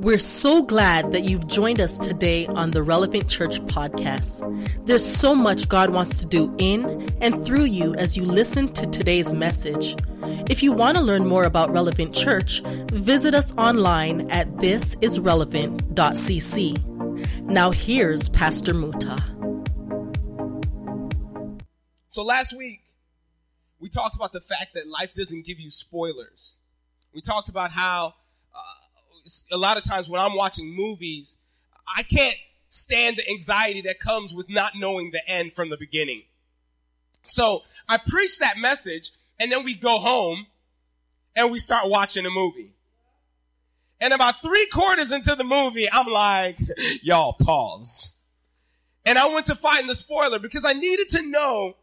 We're so glad that you've joined us today on the Relevant Church podcast. There's so much God wants to do in and through you as you listen to today's message. If you want to learn more about Relevant Church, visit us online at thisisrelevant.cc. Now here's Pastor Muta. So last week, we talked about the fact that life doesn't give you spoilers. We talked about how a lot of times when I'm watching movies, I can't stand the anxiety that comes with not knowing the end from the beginning. So I preach that message and then we go home and we start watching a movie. And about three quarters into the movie, I'm like, y'all pause. And I went to find the spoiler because I needed to know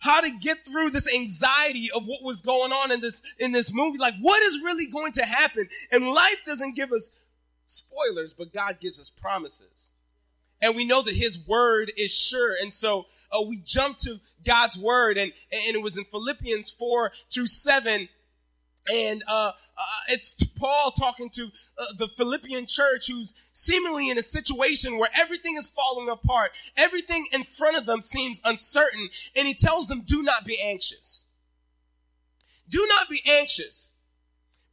how to get through this anxiety of what was going on in this, in this movie. Like, what is really going to happen? And life doesn't give us spoilers, but God gives us promises. And we know that his word is sure. And so uh, we jump to God's word and, and it was in Philippians 4 through 7 and uh, uh, it's Paul talking to uh, the Philippian church who's seemingly in a situation where everything is falling apart. Everything in front of them seems uncertain. And he tells them, do not be anxious. Do not be anxious.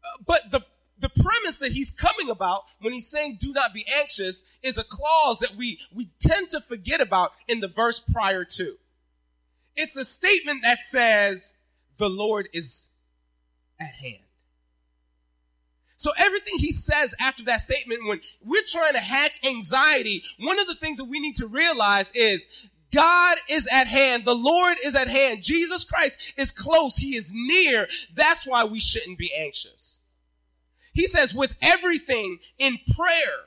Uh, but the, the premise that he's coming about when he's saying do not be anxious is a clause that we, we tend to forget about in the verse prior to. It's a statement that says the Lord is at hand. So everything he says after that statement, when we're trying to hack anxiety, one of the things that we need to realize is God is at hand. The Lord is at hand. Jesus Christ is close. He is near. That's why we shouldn't be anxious. He says with everything in prayer,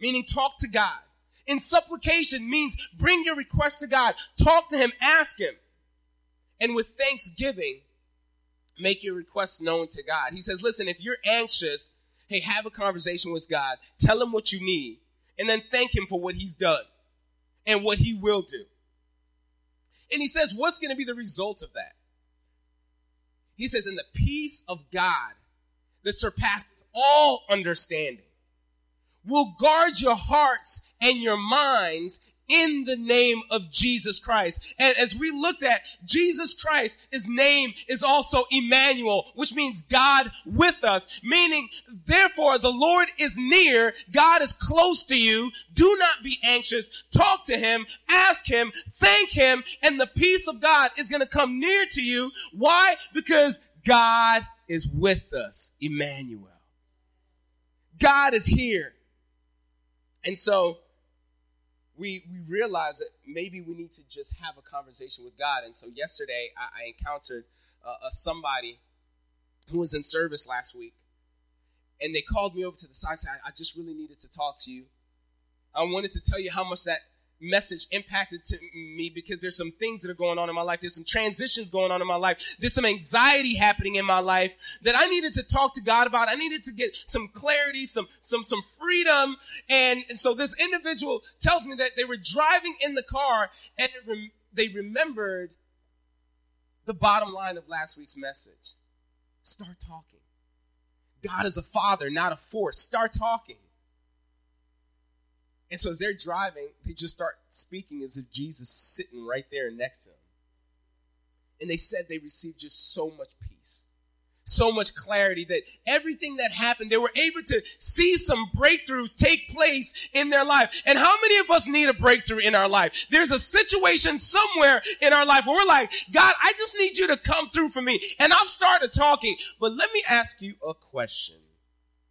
meaning talk to God. In supplication means bring your request to God. Talk to Him. Ask Him. And with thanksgiving, make your requests known to God. He says, listen, if you're anxious, hey, have a conversation with God. Tell him what you need and then thank him for what he's done and what he will do. And he says, what's going to be the result of that? He says, in the peace of God that surpasses all understanding will guard your hearts and your minds in the name of Jesus Christ. And as we looked at Jesus Christ, his name is also Emmanuel, which means God with us, meaning therefore the Lord is near. God is close to you. Do not be anxious. Talk to him, ask him, thank him, and the peace of God is going to come near to you. Why? Because God is with us, Emmanuel. God is here. And so we we realized that maybe we need to just have a conversation with God. And so yesterday I, I encountered uh, a somebody who was in service last week, and they called me over to the side. Said, I just really needed to talk to you. I wanted to tell you how much that message impacted to me because there's some things that are going on in my life. There's some transitions going on in my life. There's some anxiety happening in my life that I needed to talk to God about. I needed to get some clarity, some, some, some freedom. And, and so this individual tells me that they were driving in the car and they remembered the bottom line of last week's message. Start talking. God is a father, not a force. Start talking. And so as they're driving, they just start speaking as if Jesus is sitting right there next to them. And they said they received just so much peace, so much clarity that everything that happened, they were able to see some breakthroughs take place in their life. And how many of us need a breakthrough in our life? There's a situation somewhere in our life where we're like, God, I just need you to come through for me. And I've started talking. But let me ask you a question,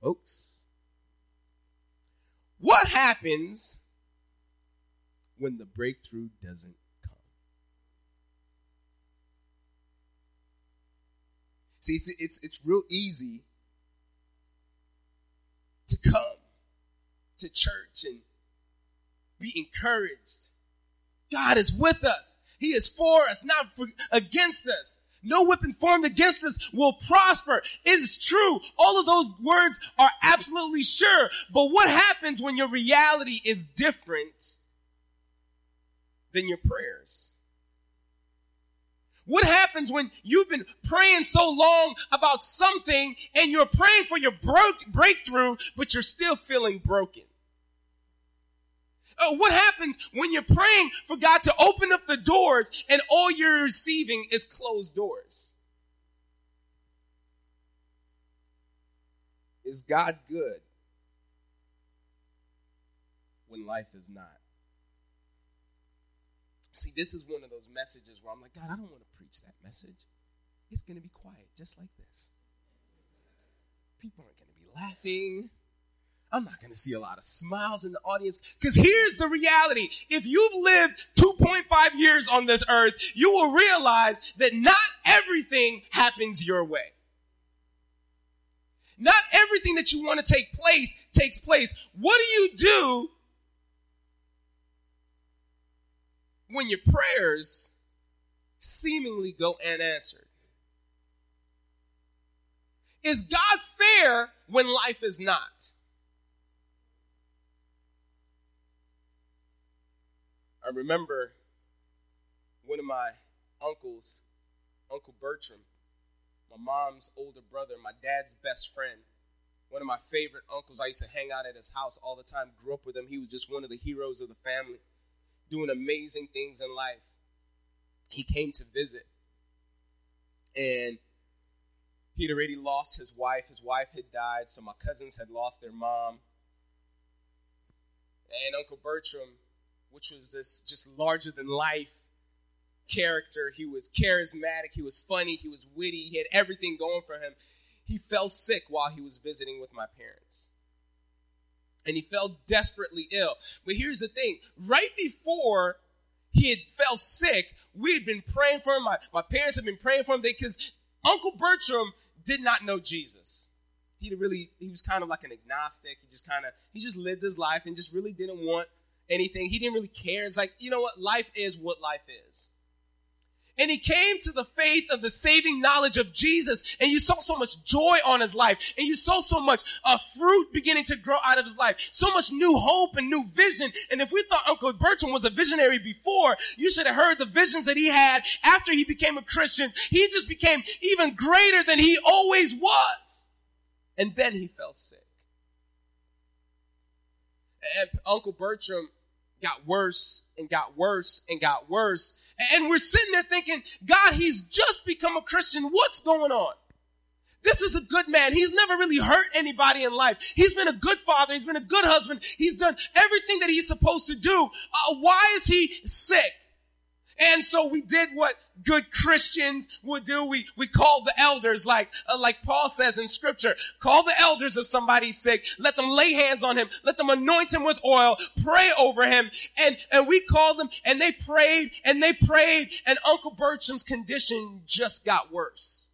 folks. What happens when the breakthrough doesn't come? See, it's, it's, it's real easy to come to church and be encouraged. God is with us. He is for us, not for, against us. No weapon formed against us will prosper. It is true. All of those words are absolutely sure. But what happens when your reality is different than your prayers? What happens when you've been praying so long about something and you're praying for your broke breakthrough, but you're still feeling broken? Uh, what happens when you're praying for God to open up the doors and all you're receiving is closed doors? Is God good when life is not? See, this is one of those messages where I'm like, God, I don't want to preach that message. It's going to be quiet, just like this. People aren't going to be laughing. I'm not going to see a lot of smiles in the audience. Because here's the reality. If you've lived 2.5 years on this earth, you will realize that not everything happens your way. Not everything that you want to take place takes place. What do you do when your prayers seemingly go unanswered? Is God fair when life is not? I remember one of my uncles, Uncle Bertram, my mom's older brother, my dad's best friend, one of my favorite uncles. I used to hang out at his house all the time, grew up with him. He was just one of the heroes of the family, doing amazing things in life. He came to visit, and he'd already lost his wife. His wife had died, so my cousins had lost their mom. And Uncle Bertram which was this just larger than life character. He was charismatic, he was funny, he was witty, he had everything going for him. He fell sick while he was visiting with my parents. And he fell desperately ill. But here's the thing right before he had fell sick, we had been praying for him. My, my parents had been praying for him because Uncle Bertram did not know Jesus. He really, he was kind of like an agnostic. He just kind of, he just lived his life and just really didn't want anything. He didn't really care. It's like, you know what? Life is what life is. And he came to the faith of the saving knowledge of Jesus, and you saw so much joy on his life, and you saw so much uh, fruit beginning to grow out of his life, so much new hope and new vision. And if we thought Uncle Bertram was a visionary before, you should have heard the visions that he had after he became a Christian. He just became even greater than he always was. And then he fell sick. And Uncle Bertram got worse and got worse and got worse. And we're sitting there thinking, God, he's just become a Christian. What's going on? This is a good man. He's never really hurt anybody in life. He's been a good father. He's been a good husband. He's done everything that he's supposed to do. Uh, why is he sick? And so we did what good Christians would do. We, we called the elders like, uh, like Paul says in scripture, call the elders if somebody's sick. Let them lay hands on him. Let them anoint him with oil. Pray over him. And, and we called them and they prayed and they prayed and Uncle Bertram's condition just got worse.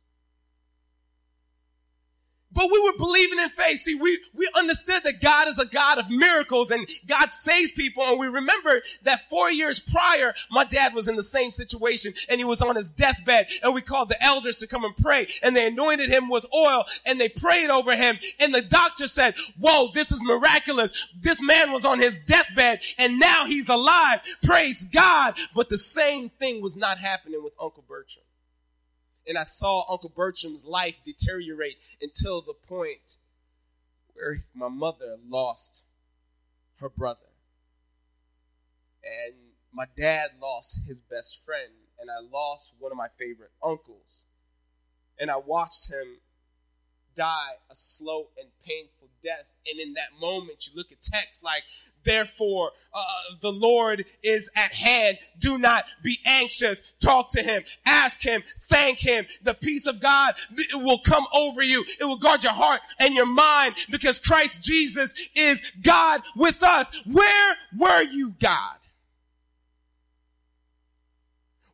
But we were believing in faith. See, we, we understood that God is a God of miracles and God saves people. And we remember that four years prior, my dad was in the same situation and he was on his deathbed and we called the elders to come and pray and they anointed him with oil and they prayed over him. And the doctor said, whoa, this is miraculous. This man was on his deathbed and now he's alive. Praise God. But the same thing was not happening with Uncle Bertram and I saw Uncle Bertram's life deteriorate until the point where my mother lost her brother. And my dad lost his best friend, and I lost one of my favorite uncles. And I watched him die a slow and painful death. And in that moment, you look at text like, therefore, uh, the Lord is at hand. Do not be anxious. Talk to him. Ask him. Thank him. The peace of God will come over you. It will guard your heart and your mind because Christ Jesus is God with us. Where were you, God?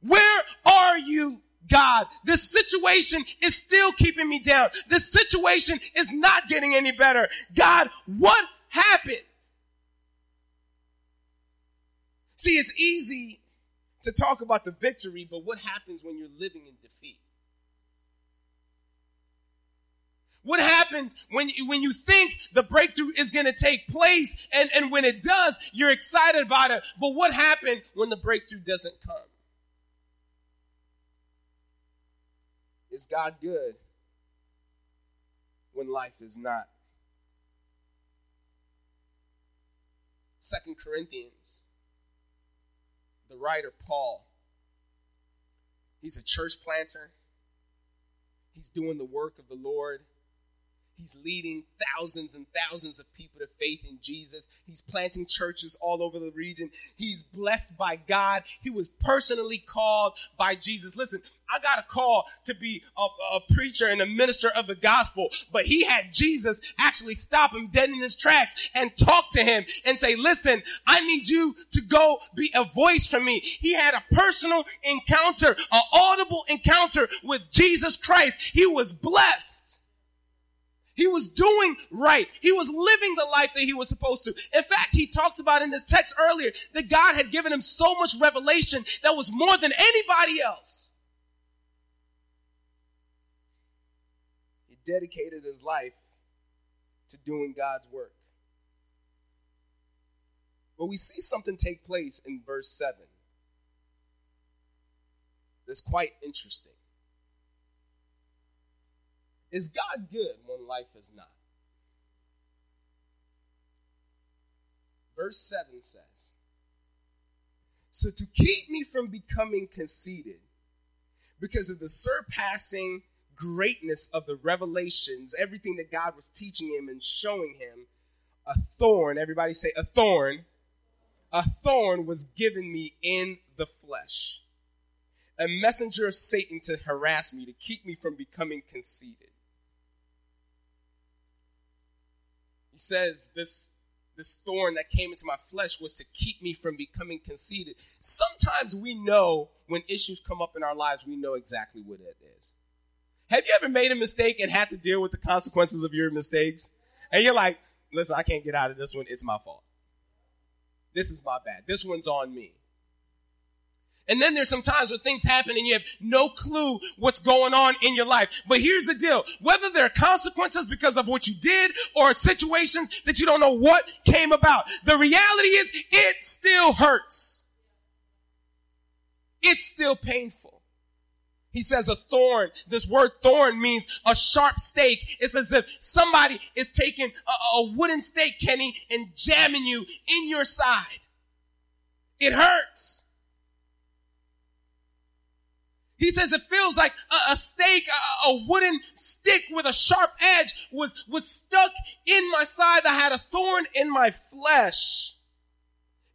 Where are you, God, this situation is still keeping me down. This situation is not getting any better. God, what happened? See, it's easy to talk about the victory, but what happens when you're living in defeat? What happens when you, when you think the breakthrough is going to take place and, and when it does, you're excited about it. But what happened when the breakthrough doesn't come? Is God good when life is not? Second Corinthians, the writer Paul, he's a church planter. He's doing the work of the Lord. He's leading thousands and thousands of people to faith in Jesus. He's planting churches all over the region. He's blessed by God. He was personally called by Jesus. Listen, I got a call to be a, a, preacher and a minister of the gospel, but he had Jesus actually stop him dead in his tracks and talk to him and say, listen, I need you to go be a voice for me. He had a personal encounter, an audible encounter with Jesus Christ. He was blessed. He was doing right. He was living the life that he was supposed to. In fact, he talks about in this text earlier that God had given him so much revelation that was more than anybody else. He dedicated his life to doing God's work. But we see something take place in verse 7 that's quite interesting. Is God good when life is not? Verse 7 says, So to keep me from becoming conceited, because of the surpassing greatness of the revelations, everything that God was teaching him and showing him, a thorn, everybody say a thorn, a thorn was given me in the flesh, a messenger of Satan to harass me, to keep me from becoming conceited. Says this this thorn that came into my flesh was to keep me from becoming conceited. Sometimes we know when issues come up in our lives, we know exactly what it is. Have you ever made a mistake and had to deal with the consequences of your mistakes? And you're like, listen, I can't get out of this one. It's my fault. This is my bad. This one's on me. And then there's some times when things happen and you have no clue what's going on in your life. But here's the deal. Whether there are consequences because of what you did or situations that you don't know what came about, the reality is it still hurts. It's still painful. He says a thorn. This word thorn means a sharp stake. It's as if somebody is taking a, a wooden stake, Kenny, and jamming you in your side. It hurts. He says it feels like a, a stake, a, a, wooden stick with a sharp edge was, was stuck in my side. I had a thorn in my flesh.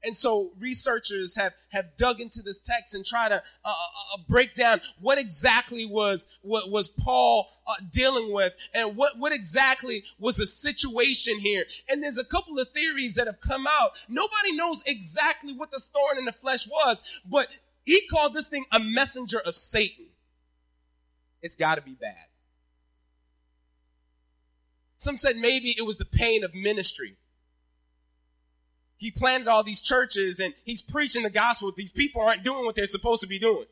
And so researchers have, have dug into this text and try to uh, uh, uh, break down what exactly was what was Paul uh, dealing with and what, what exactly was the situation here. And there's a couple of theories that have come out. Nobody knows exactly what the thorn in the flesh was, but he called this thing a messenger of Satan. It's got to be bad. Some said maybe it was the pain of ministry. He planted all these churches and he's preaching the gospel. These people aren't doing what they're supposed to be doing.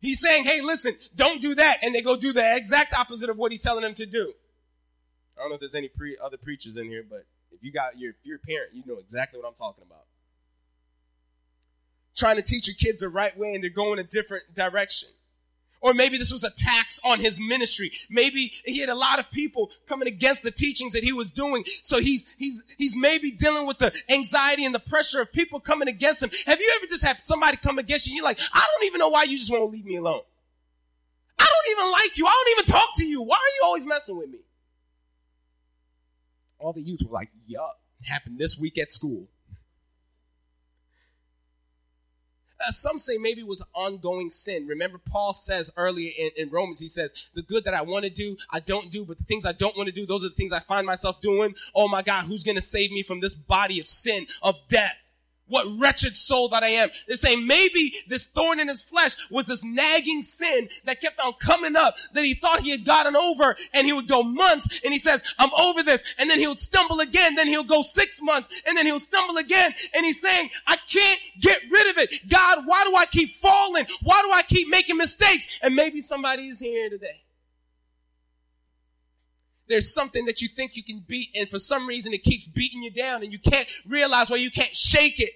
He's saying, hey, listen, don't do that. And they go do the exact opposite of what he's telling them to do. I don't know if there's any pre- other preachers in here, but if you got your, if you're a parent, you know exactly what I'm talking about trying to teach your kids the right way and they're going a different direction. Or maybe this was a tax on his ministry. Maybe he had a lot of people coming against the teachings that he was doing. So he's, he's, he's maybe dealing with the anxiety and the pressure of people coming against him. Have you ever just had somebody come against you you're like, I don't even know why you just want to leave me alone. I don't even like you. I don't even talk to you. Why are you always messing with me? All the youth were like, yup, happened this week at school. Uh, some say maybe it was ongoing sin. Remember, Paul says earlier in, in Romans, he says, The good that I want to do, I don't do, but the things I don't want to do, those are the things I find myself doing. Oh my God, who's going to save me from this body of sin, of death? What wretched soul that I am. They're saying maybe this thorn in his flesh was this nagging sin that kept on coming up that he thought he had gotten over and he would go months and he says, I'm over this. And then he would stumble again. Then he'll go six months and then he'll stumble again. And he's saying, I can't get rid of it. God, why do I keep falling? Why do I keep making mistakes? And maybe somebody is here today. There's something that you think you can beat and for some reason it keeps beating you down and you can't realize why you can't shake it.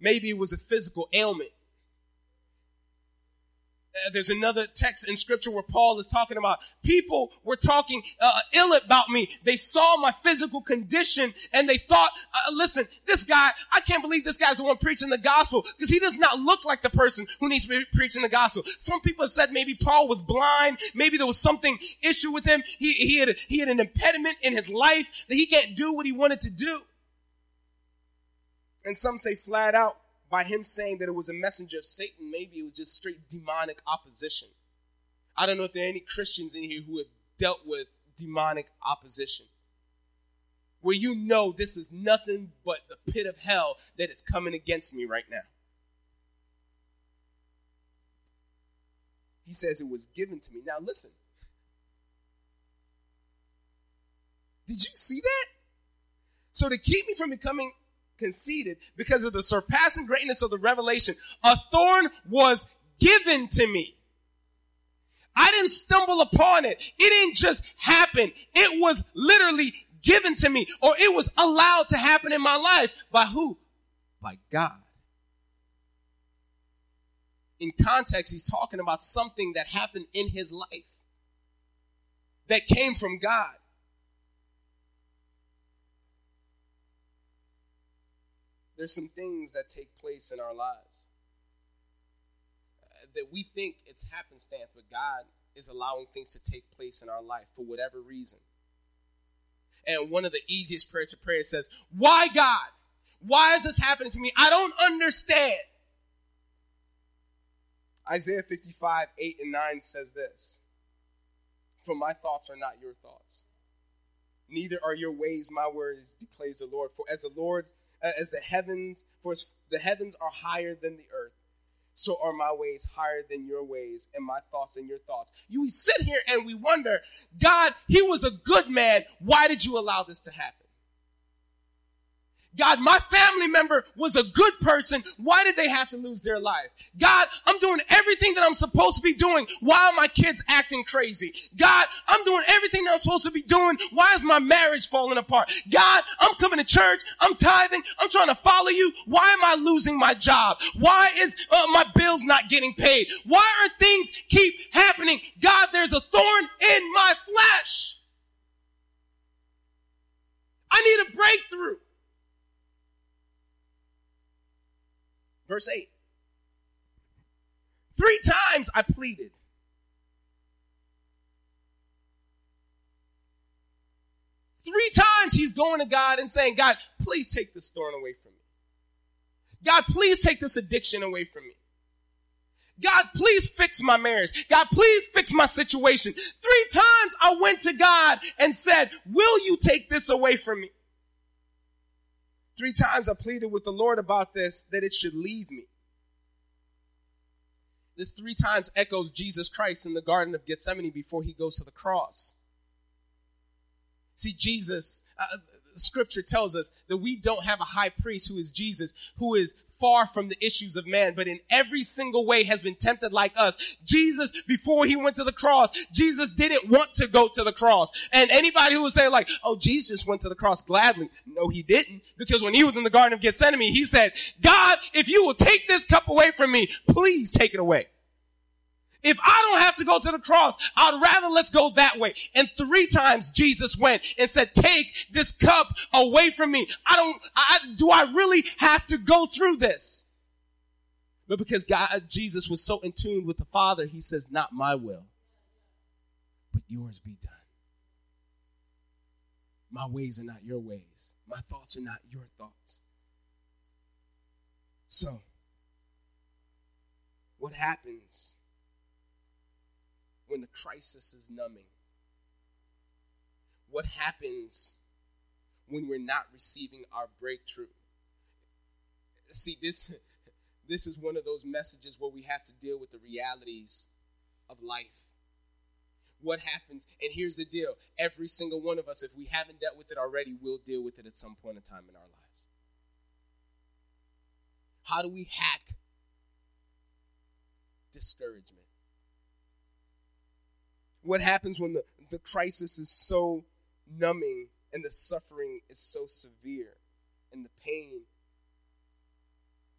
Maybe it was a physical ailment. Uh, there's another text in scripture where Paul is talking about people were talking uh, ill about me. They saw my physical condition and they thought, uh, listen, this guy, I can't believe this guy's the one preaching the gospel because he does not look like the person who needs to be preaching the gospel. Some people have said maybe Paul was blind. Maybe there was something issue with him. He, he had, he had an impediment in his life that he can't do what he wanted to do. And some say flat out, by him saying that it was a messenger of Satan, maybe it was just straight demonic opposition. I don't know if there are any Christians in here who have dealt with demonic opposition. Where you know this is nothing but the pit of hell that is coming against me right now. He says it was given to me. Now listen. Did you see that? So to keep me from becoming conceited because of the surpassing greatness of the revelation. A thorn was given to me. I didn't stumble upon it. It didn't just happen. It was literally given to me or it was allowed to happen in my life by who? By God. In context, he's talking about something that happened in his life that came from God. There's some things that take place in our lives uh, that we think it's happenstance, but God is allowing things to take place in our life for whatever reason. And one of the easiest prayers to pray says, Why God? Why is this happening to me? I don't understand. Isaiah 55, 8 and 9 says this For my thoughts are not your thoughts, neither are your ways my words, declares the Lord. For as the Lord's uh, as the heavens, for the heavens are higher than the earth, so are my ways higher than your ways, and my thoughts than your thoughts. You we sit here and we wonder, God, he was a good man. Why did you allow this to happen? God, my family member was a good person. Why did they have to lose their life? God, I'm doing everything that I'm supposed to be doing. Why are my kids acting crazy? God, I'm doing everything that I'm supposed to be doing. Why is my marriage falling apart? God, I'm coming to church. I'm tithing. I'm trying to follow you. Why am I losing my job? Why is uh, my bills not getting paid? Why are things keep happening? God, there's a thorn in my flesh. I need a breakthrough. Verse 8. Three times I pleaded. Three times he's going to God and saying, God, please take this thorn away from me. God, please take this addiction away from me. God, please fix my marriage. God, please fix my situation. Three times I went to God and said, will you take this away from me? Three times I pleaded with the Lord about this, that it should leave me. This three times echoes Jesus Christ in the Garden of Gethsemane before he goes to the cross. See, Jesus, uh, scripture tells us that we don't have a high priest who is Jesus, who is far from the issues of man, but in every single way has been tempted like us. Jesus, before he went to the cross, Jesus didn't want to go to the cross. And anybody who would say like, oh, Jesus went to the cross gladly. No, he didn't. Because when he was in the Garden of Gethsemane, he said, God, if you will take this cup away from me, please take it away. If I don't have to go to the cross, I'd rather let's go that way. And three times Jesus went and said, take this cup away from me. I don't, I, do I really have to go through this? But because God, Jesus was so in tune with the Father, he says, not my will, but yours be done. My ways are not your ways. My thoughts are not your thoughts. So, what happens when the crisis is numbing? What happens when we're not receiving our breakthrough? See, this, this is one of those messages where we have to deal with the realities of life. What happens? And here's the deal every single one of us, if we haven't dealt with it already, will deal with it at some point in time in our lives. How do we hack discouragement? What happens when the, the crisis is so numbing and the suffering is so severe and the pain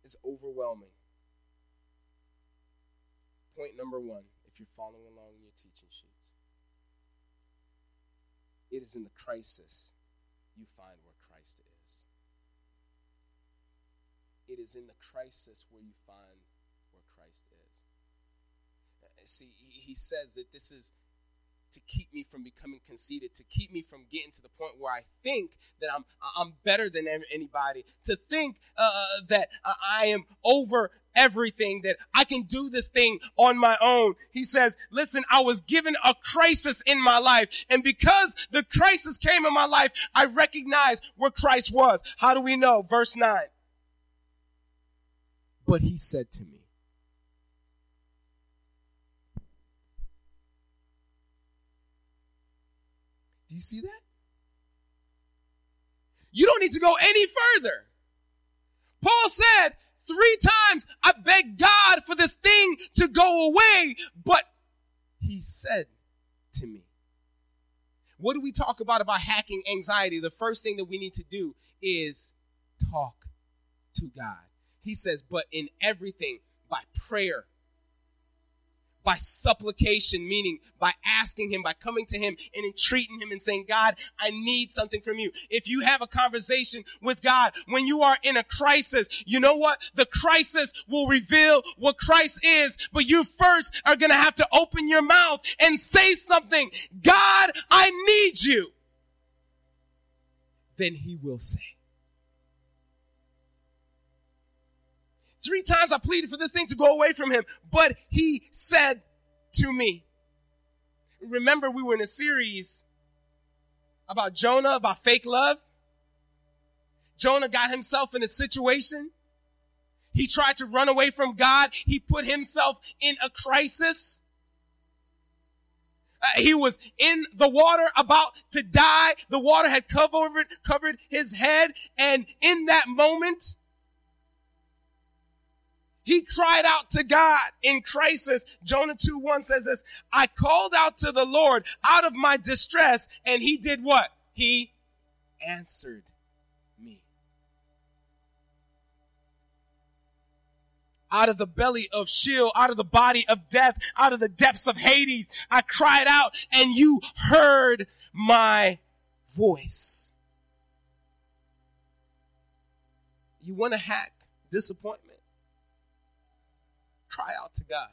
is overwhelming. point number one, if you're following along in your teaching sheets. It is in the crisis you find where Christ is. It is in the crisis where you find where Christ is. Uh, see, he says that this is to keep me from becoming conceited, to keep me from getting to the point where I think that I'm I'm better than anybody, to think uh, uh, that I am over everything, that I can do this thing on my own. He says, "Listen, I was given a crisis in my life, and because the crisis came in my life, I recognized where Christ was." How do we know? Verse nine. But he said to me. Do you see that? You don't need to go any further. Paul said three times, I begged God for this thing to go away, but he said to me. What do we talk about about hacking anxiety? The first thing that we need to do is talk to God. He says, but in everything by prayer by supplication, meaning by asking Him, by coming to Him and entreating Him and saying, God, I need something from you. If you have a conversation with God when you are in a crisis, you know what? The crisis will reveal what Christ is, but you first are going to have to open your mouth and say something. God, I need you. Then He will say. Three times I pleaded for this thing to go away from him, but he said to me. Remember, we were in a series about Jonah, about fake love. Jonah got himself in a situation. He tried to run away from God. He put himself in a crisis. Uh, he was in the water about to die. The water had covered, covered his head. And in that moment, he cried out to God in crisis. Jonah 2 1 says this, I called out to the Lord out of my distress, and he did what? He answered me. Out of the belly of Sheol, out of the body of death, out of the depths of Hades, I cried out, and you heard my voice. You want to hack disappointment? Cry out to God.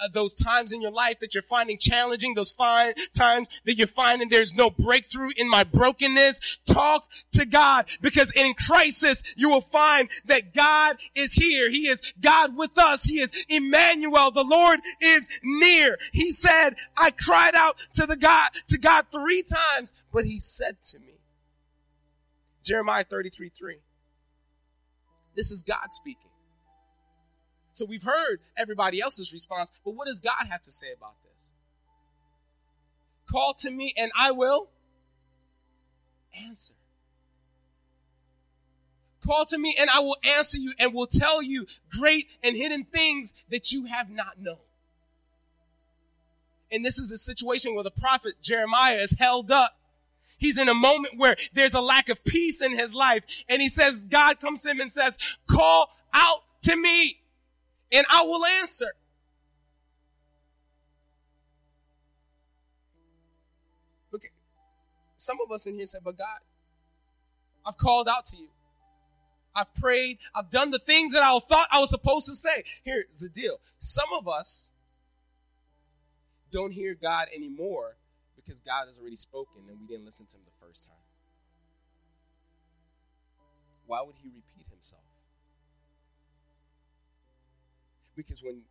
Uh, those times in your life that you're finding challenging, those fine times that you're finding there's no breakthrough in my brokenness, talk to God because in crisis you will find that God is here. He is God with us. He is Emmanuel. The Lord is near. He said, I cried out to the God, to God three times, but he said to me, Jeremiah 33, 3. This is God speaking. So we've heard everybody else's response, but what does God have to say about this? Call to me and I will answer. Call to me and I will answer you and will tell you great and hidden things that you have not known. And this is a situation where the prophet Jeremiah is held up. He's in a moment where there's a lack of peace in his life. And he says, God comes to him and says, call out to me and I will answer. Look, some of us in here say, but God, I've called out to you. I've prayed. I've done the things that I thought I was supposed to say. Here's the deal. Some of us don't hear God anymore because God has already spoken and we didn't listen to him the first time. Why would he repeat himself? Because when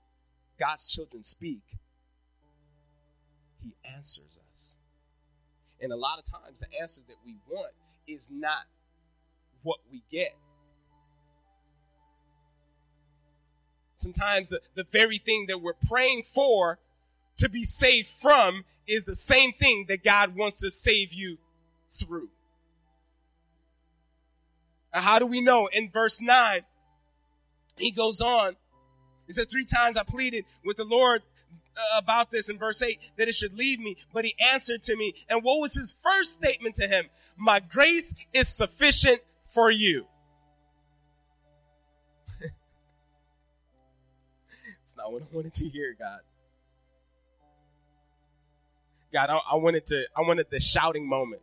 God's children speak, He answers us. And a lot of times, the answers that we want is not what we get. Sometimes the, the very thing that we're praying for to be saved from is the same thing that God wants to save you through. how do we know? In verse 9, he goes on he said, Three times I pleaded with the Lord uh, about this in verse 8 that it should leave me, but he answered to me. And what was his first statement to him? My grace is sufficient for you. It's not what I wanted to hear, God. God, I, I wanted to, I wanted the shouting moment.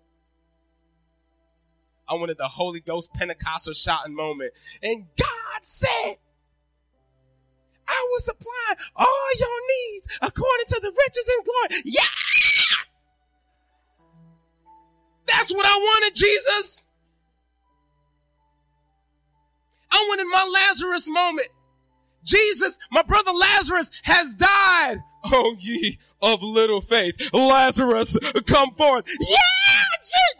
I wanted the Holy Ghost Pentecostal shouting moment. And God said, I will supply all your needs according to the riches and glory. Yeah! That's what I wanted, Jesus. I wanted my Lazarus moment. Jesus, my brother Lazarus has died. Oh, ye of little faith. Lazarus, come forth. Yeah,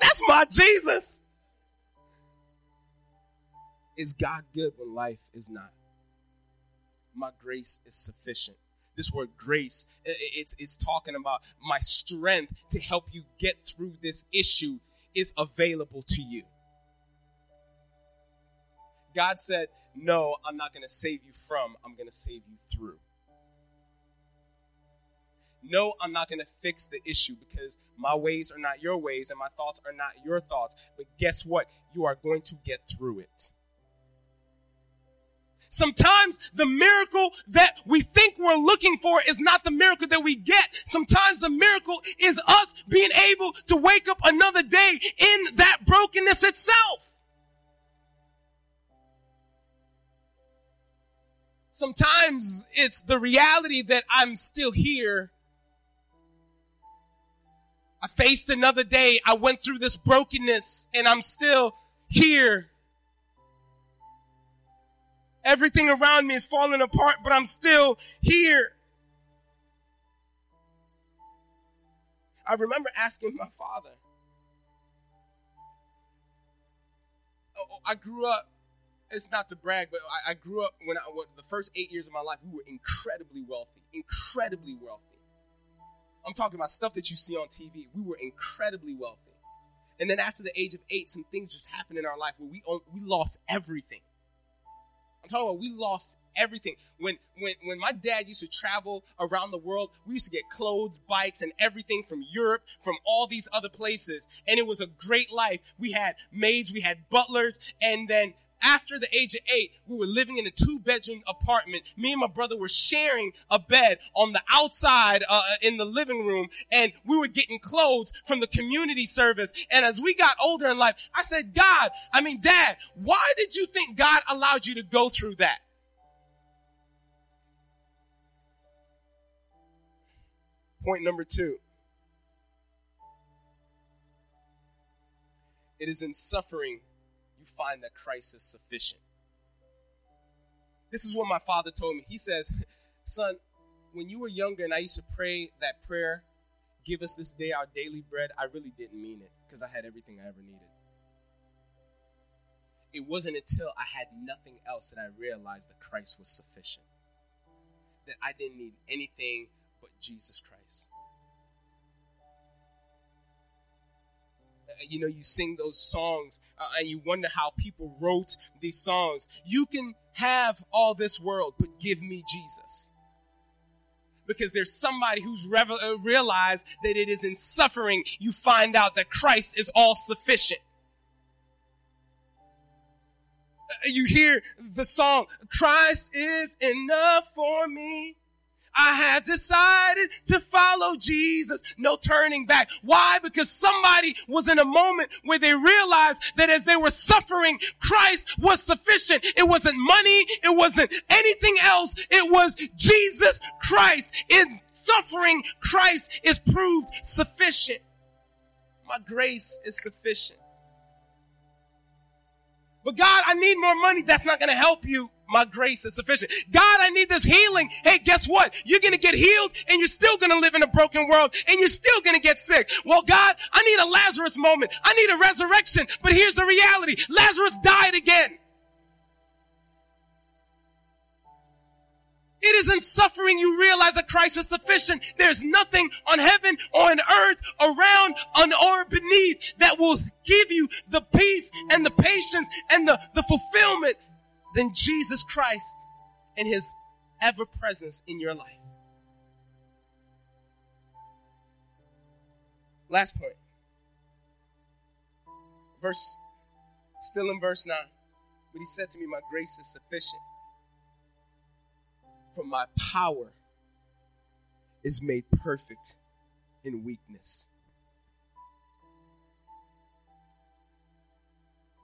that's my Jesus. Is God good when life is not? My grace is sufficient. This word grace, it's, it's talking about my strength to help you get through this issue is available to you. God said, No, I'm not going to save you from, I'm going to save you through. No, I'm not going to fix the issue because my ways are not your ways and my thoughts are not your thoughts. But guess what? You are going to get through it. Sometimes the miracle that we think we're looking for is not the miracle that we get. Sometimes the miracle is us being able to wake up another day in that brokenness itself. Sometimes it's the reality that I'm still here. I faced another day. I went through this brokenness and I'm still here. Everything around me is falling apart, but I'm still here. I remember asking my father. Oh, oh, I grew up, it's not to brag, but I, grew up when I, the first eight years of my life, we were incredibly wealthy, incredibly wealthy. I'm talking about stuff that you see on TV. We were incredibly wealthy. And then after the age of eight, some things just happened in our life where we, we lost everything. I'm talking about we lost everything. When when when my dad used to travel around the world, we used to get clothes, bikes, and everything from Europe, from all these other places, and it was a great life. We had maids, we had butlers, and then after the age of eight, we were living in a two bedroom apartment. Me and my brother were sharing a bed on the outside uh, in the living room and we were getting clothes from the community service. And as we got older in life, I said, God, I mean, dad, why did you think God allowed you to go through that? Point number two. It is in suffering find that Christ is sufficient. This is what my father told me. He says, Son, when you were younger and I used to pray that prayer, give us this day our daily bread, I really didn't mean it because I had everything I ever needed. It wasn't until I had nothing else that I realized that Christ was sufficient, that I didn't need anything but Jesus Christ. You know, you sing those songs uh, and you wonder how people wrote these songs. You can have all this world, but give me Jesus. Because there's somebody who's revel- uh, realized that it is in suffering you find out that Christ is all sufficient. Uh, you hear the song, Christ is enough for me. I have decided to follow Jesus. No turning back. Why? Because somebody was in a moment where they realized that as they were suffering, Christ was sufficient. It wasn't money. It wasn't anything else. It was Jesus Christ. In suffering, Christ is proved sufficient. My grace is sufficient. But God, I need more money. That's not going to help you my grace is sufficient. God, I need this healing. Hey, guess what? You're going to get healed and you're still going to live in a broken world and you're still going to get sick. Well, God, I need a Lazarus moment. I need a resurrection. But here's the reality. Lazarus died again. It is in suffering you realize that Christ is sufficient. There's nothing on heaven or on earth, around, on or beneath that will give you the peace and the patience and the, the fulfillment than Jesus Christ and his ever presence in your life. Last point. Verse, still in verse 9. But he said to me, My grace is sufficient For my power is made perfect in weakness.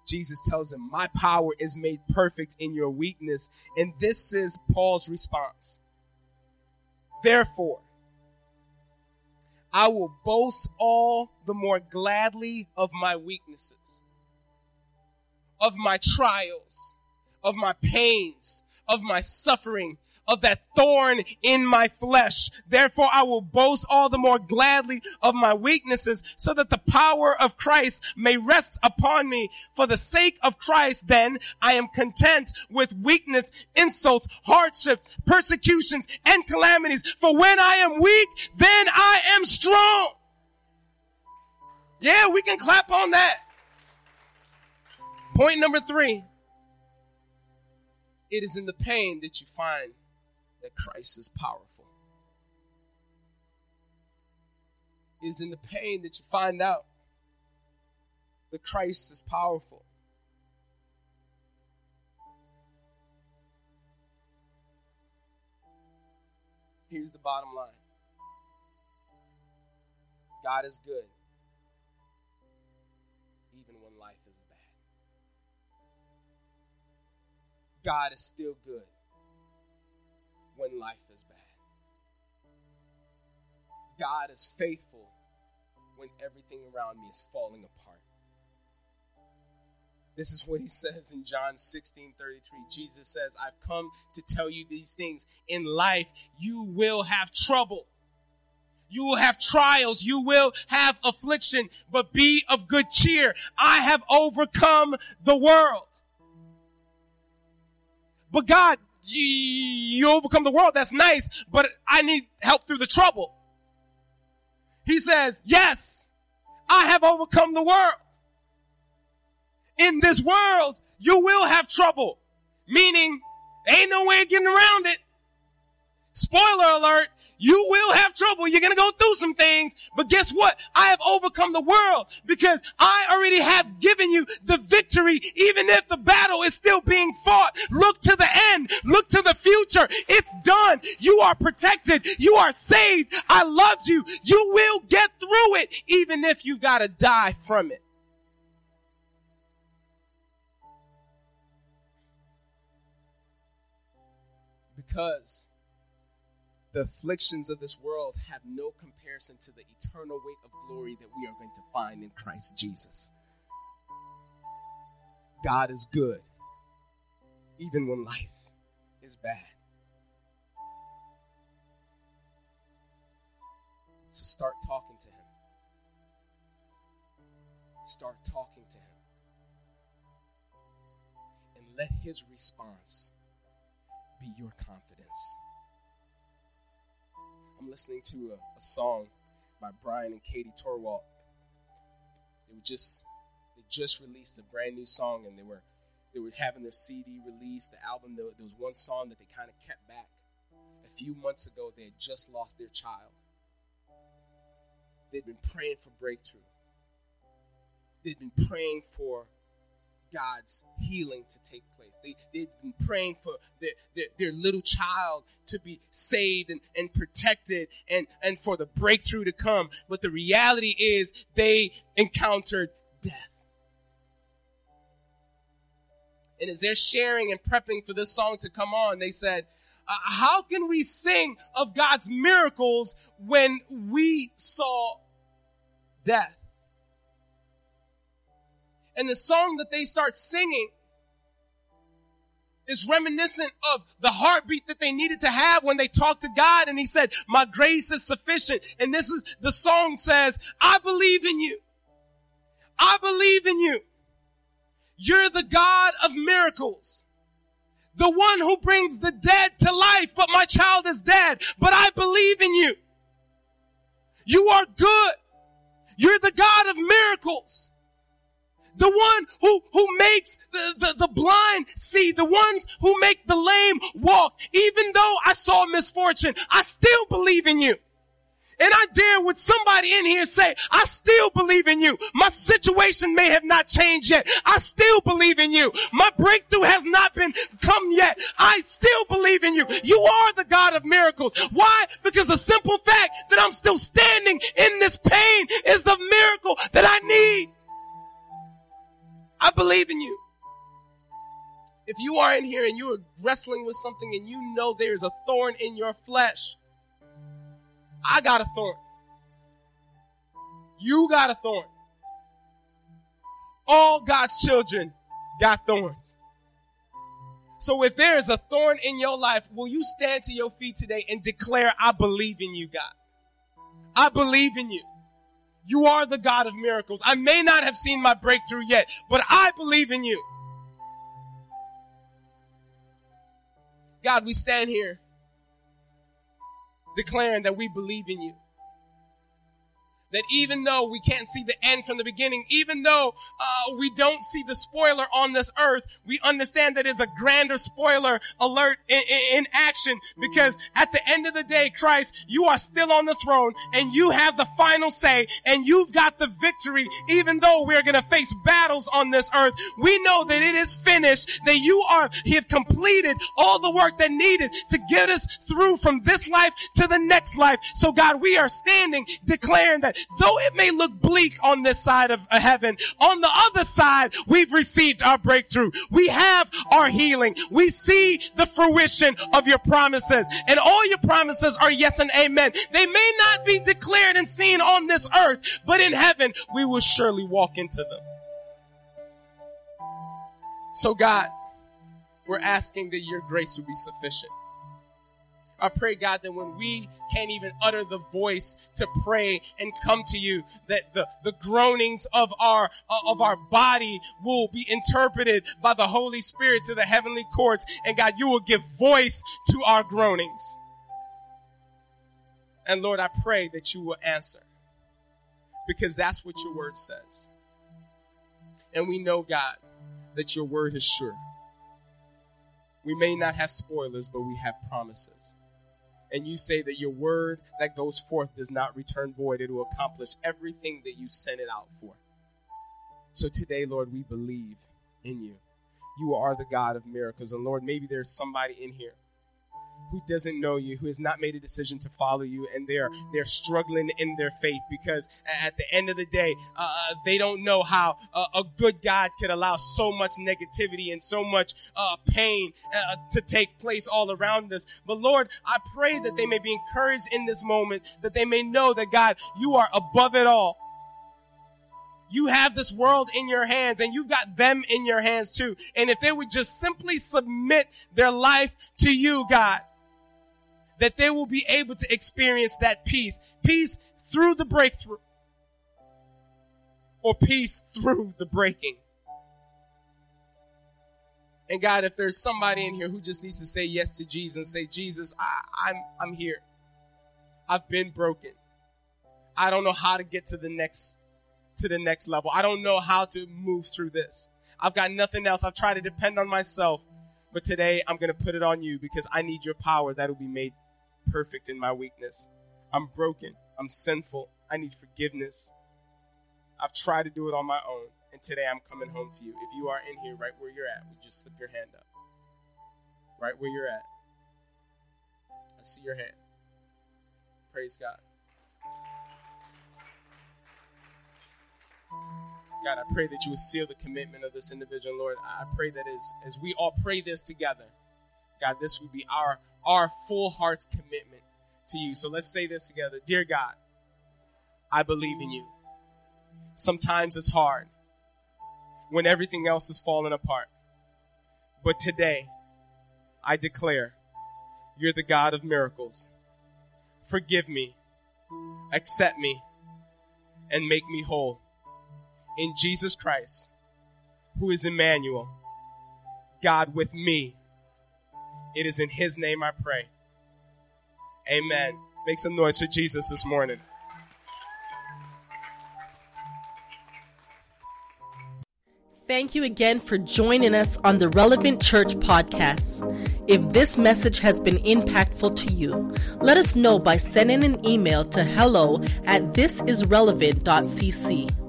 Jesus tells him, My power is made perfect in your weakness. And this is Paul's response. Therefore, I will boast all the more gladly of my weaknesses, of my trials, of my pains, of my suffering, of that thorn in my flesh. Therefore I will boast all the more gladly of my weaknesses so that the power of Christ may rest upon me. For the sake of Christ, then I am content with weakness, insults, hardship, persecutions, and calamities. For when I am weak, then I am strong. Yeah, we can clap on that. Point number three. It is in the pain that you find that Christ is powerful. It is in the pain that you find out that Christ is powerful. Here's the bottom line God is good, even when life is bad. God is still good when life is bad. God is faithful when everything around me is falling apart. This is what he says in John 16 33. Jesus says, I've come to tell you these things. In life, you will have trouble. You will have trials. You will have affliction, but be of good cheer. I have overcome the world. But God, you, you overcome the world. That's nice, but I need help through the trouble. He says, yes, I have overcome the world. In this world, you will have trouble. Meaning, ain't no way of getting around it. Spoiler alert, you will have trouble. You're going to go through some things, but guess what? I have overcome the world because I already have given you the victory, even if the battle is still being fought. Look to the end. Look to the future. It's done. You are protected. You are saved. I loved you. You will get through it, even if you got to die from it. Because the afflictions of this world have no comparison to the eternal weight of glory that we are going to find in Christ Jesus. God is good, even when life is bad. So start talking to Him. Start talking to Him. And let His response be your confidence. I'm listening to a, a song by Brian and Katie Torwalt. They were just they just released a brand new song, and they were they were having their CD released, the album. There, was one song that they kind of kept back. A few months ago, they had just lost their child. They'd been praying for breakthrough. They'd been praying for God's healing to take place. They, they've been praying for their, their, their, little child to be saved and, and protected and, and for the breakthrough to come. But the reality is they encountered death. And as they're sharing and prepping for this song to come on, they said, uh, how can we sing of God's miracles when we saw death? And the song that they start singing is reminiscent of the heartbeat that they needed to have when they talked to God. And he said, my grace is sufficient. And this is, the song says, I believe in you. I believe in you. You're the God of miracles. The one who brings the dead to life, but my child is dead. But I believe in you. You are good. You're the God of miracles. The one who, who makes the, the, the blind see, the ones who make the lame walk. Even though I saw misfortune, I still believe in you. And I dare with somebody in here say, I still believe in you. My situation may have not changed yet. I still believe in you. My breakthrough has not been come yet. I still believe in you. You are the God of miracles. Why? Because the simple fact that I'm still standing in this pain is the miracle that I need. Believe in you. If you are in here and you are wrestling with something and you know there's a thorn in your flesh, I got a thorn. You got a thorn. All God's children got thorns. So if there is a thorn in your life, will you stand to your feet today and declare, I believe in you, God. I believe in you. You are the God of miracles. I may not have seen my breakthrough yet, but I believe in you. God, we stand here declaring that we believe in you that even though we can't see the end from the beginning, even though uh, we don't see the spoiler on this earth, we understand that it's a grander spoiler alert in, in, in action because at the end of the day, Christ, you are still on the throne and you have the final say and you've got the victory. Even though we're going to face battles on this earth, we know that it is finished, that you are, have completed all the work that needed to get us through from this life to the next life. So God, we are standing declaring that though it may look bleak on this side of uh, heaven, on the other side, we've received our breakthrough. We have our healing. We see the fruition of your promises and all your promises are yes and amen. They may not be declared and seen on this earth, but in heaven, we will surely walk into them. So God, we're asking that your grace will be sufficient. I pray, God, that when we can't even utter the voice to pray and come to you, that the, the groanings of our, uh, of our body will be interpreted by the Holy Spirit to the heavenly courts. And God, you will give voice to our groanings. And Lord, I pray that you will answer because that's what your word says. And we know, God, that your word is sure. We may not have spoilers, but we have promises and you say that your word that goes forth does not return void, it will accomplish everything that you sent it out for. So today, Lord, we believe in you. You are the God of miracles. And Lord, maybe there's somebody in here who doesn't know you, who has not made a decision to follow you, and they're they're struggling in their faith because at the end of the day, uh, uh they don't know how uh, a good God could allow so much negativity and so much uh, pain uh, to take place all around us. But Lord, I pray that they may be encouraged in this moment, that they may know that God, you are above it all. You have this world in your hands and you've got them in your hands too. And if they would just simply submit their life to you, God, that they will be able to experience that peace. Peace through the breakthrough or peace through the breaking. And God, if there's somebody in here who just needs to say yes to Jesus and say, Jesus, I, I'm, I'm here. I've been broken. I don't know how to get to the next, to the next level. I don't know how to move through this. I've got nothing else. I've tried to depend on myself, but today I'm going to put it on you because I need your power that will be made perfect in my weakness. I'm broken. I'm sinful. I need forgiveness. I've tried to do it on my own, and today I'm coming home to you. If you are in here right where you're at, would you just slip your hand up? Right where you're at. I see your hand. Praise God. God, I pray that you would seal the commitment of this individual, Lord. I pray that as, as we all pray this together, God, this would be our our full heart's commitment to you. So let's say this together. Dear God, I believe in you. Sometimes it's hard when everything else is falling apart. But today, I declare you're the God of miracles. Forgive me, accept me, and make me whole. In Jesus Christ, who is Emmanuel, God with me it is in His name I pray. Amen. Make some noise for Jesus this morning. Thank you again for joining us on the Relevant Church podcast. If this message has been impactful to you, let us know by sending an email to hello at thisisrelevant.cc.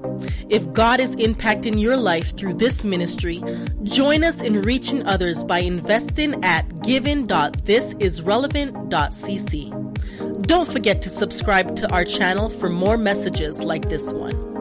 If God is impacting your life through this ministry, join us in reaching others by investing at giving.thisisrelevant.cc. Don't forget to subscribe to our channel for more messages like this one.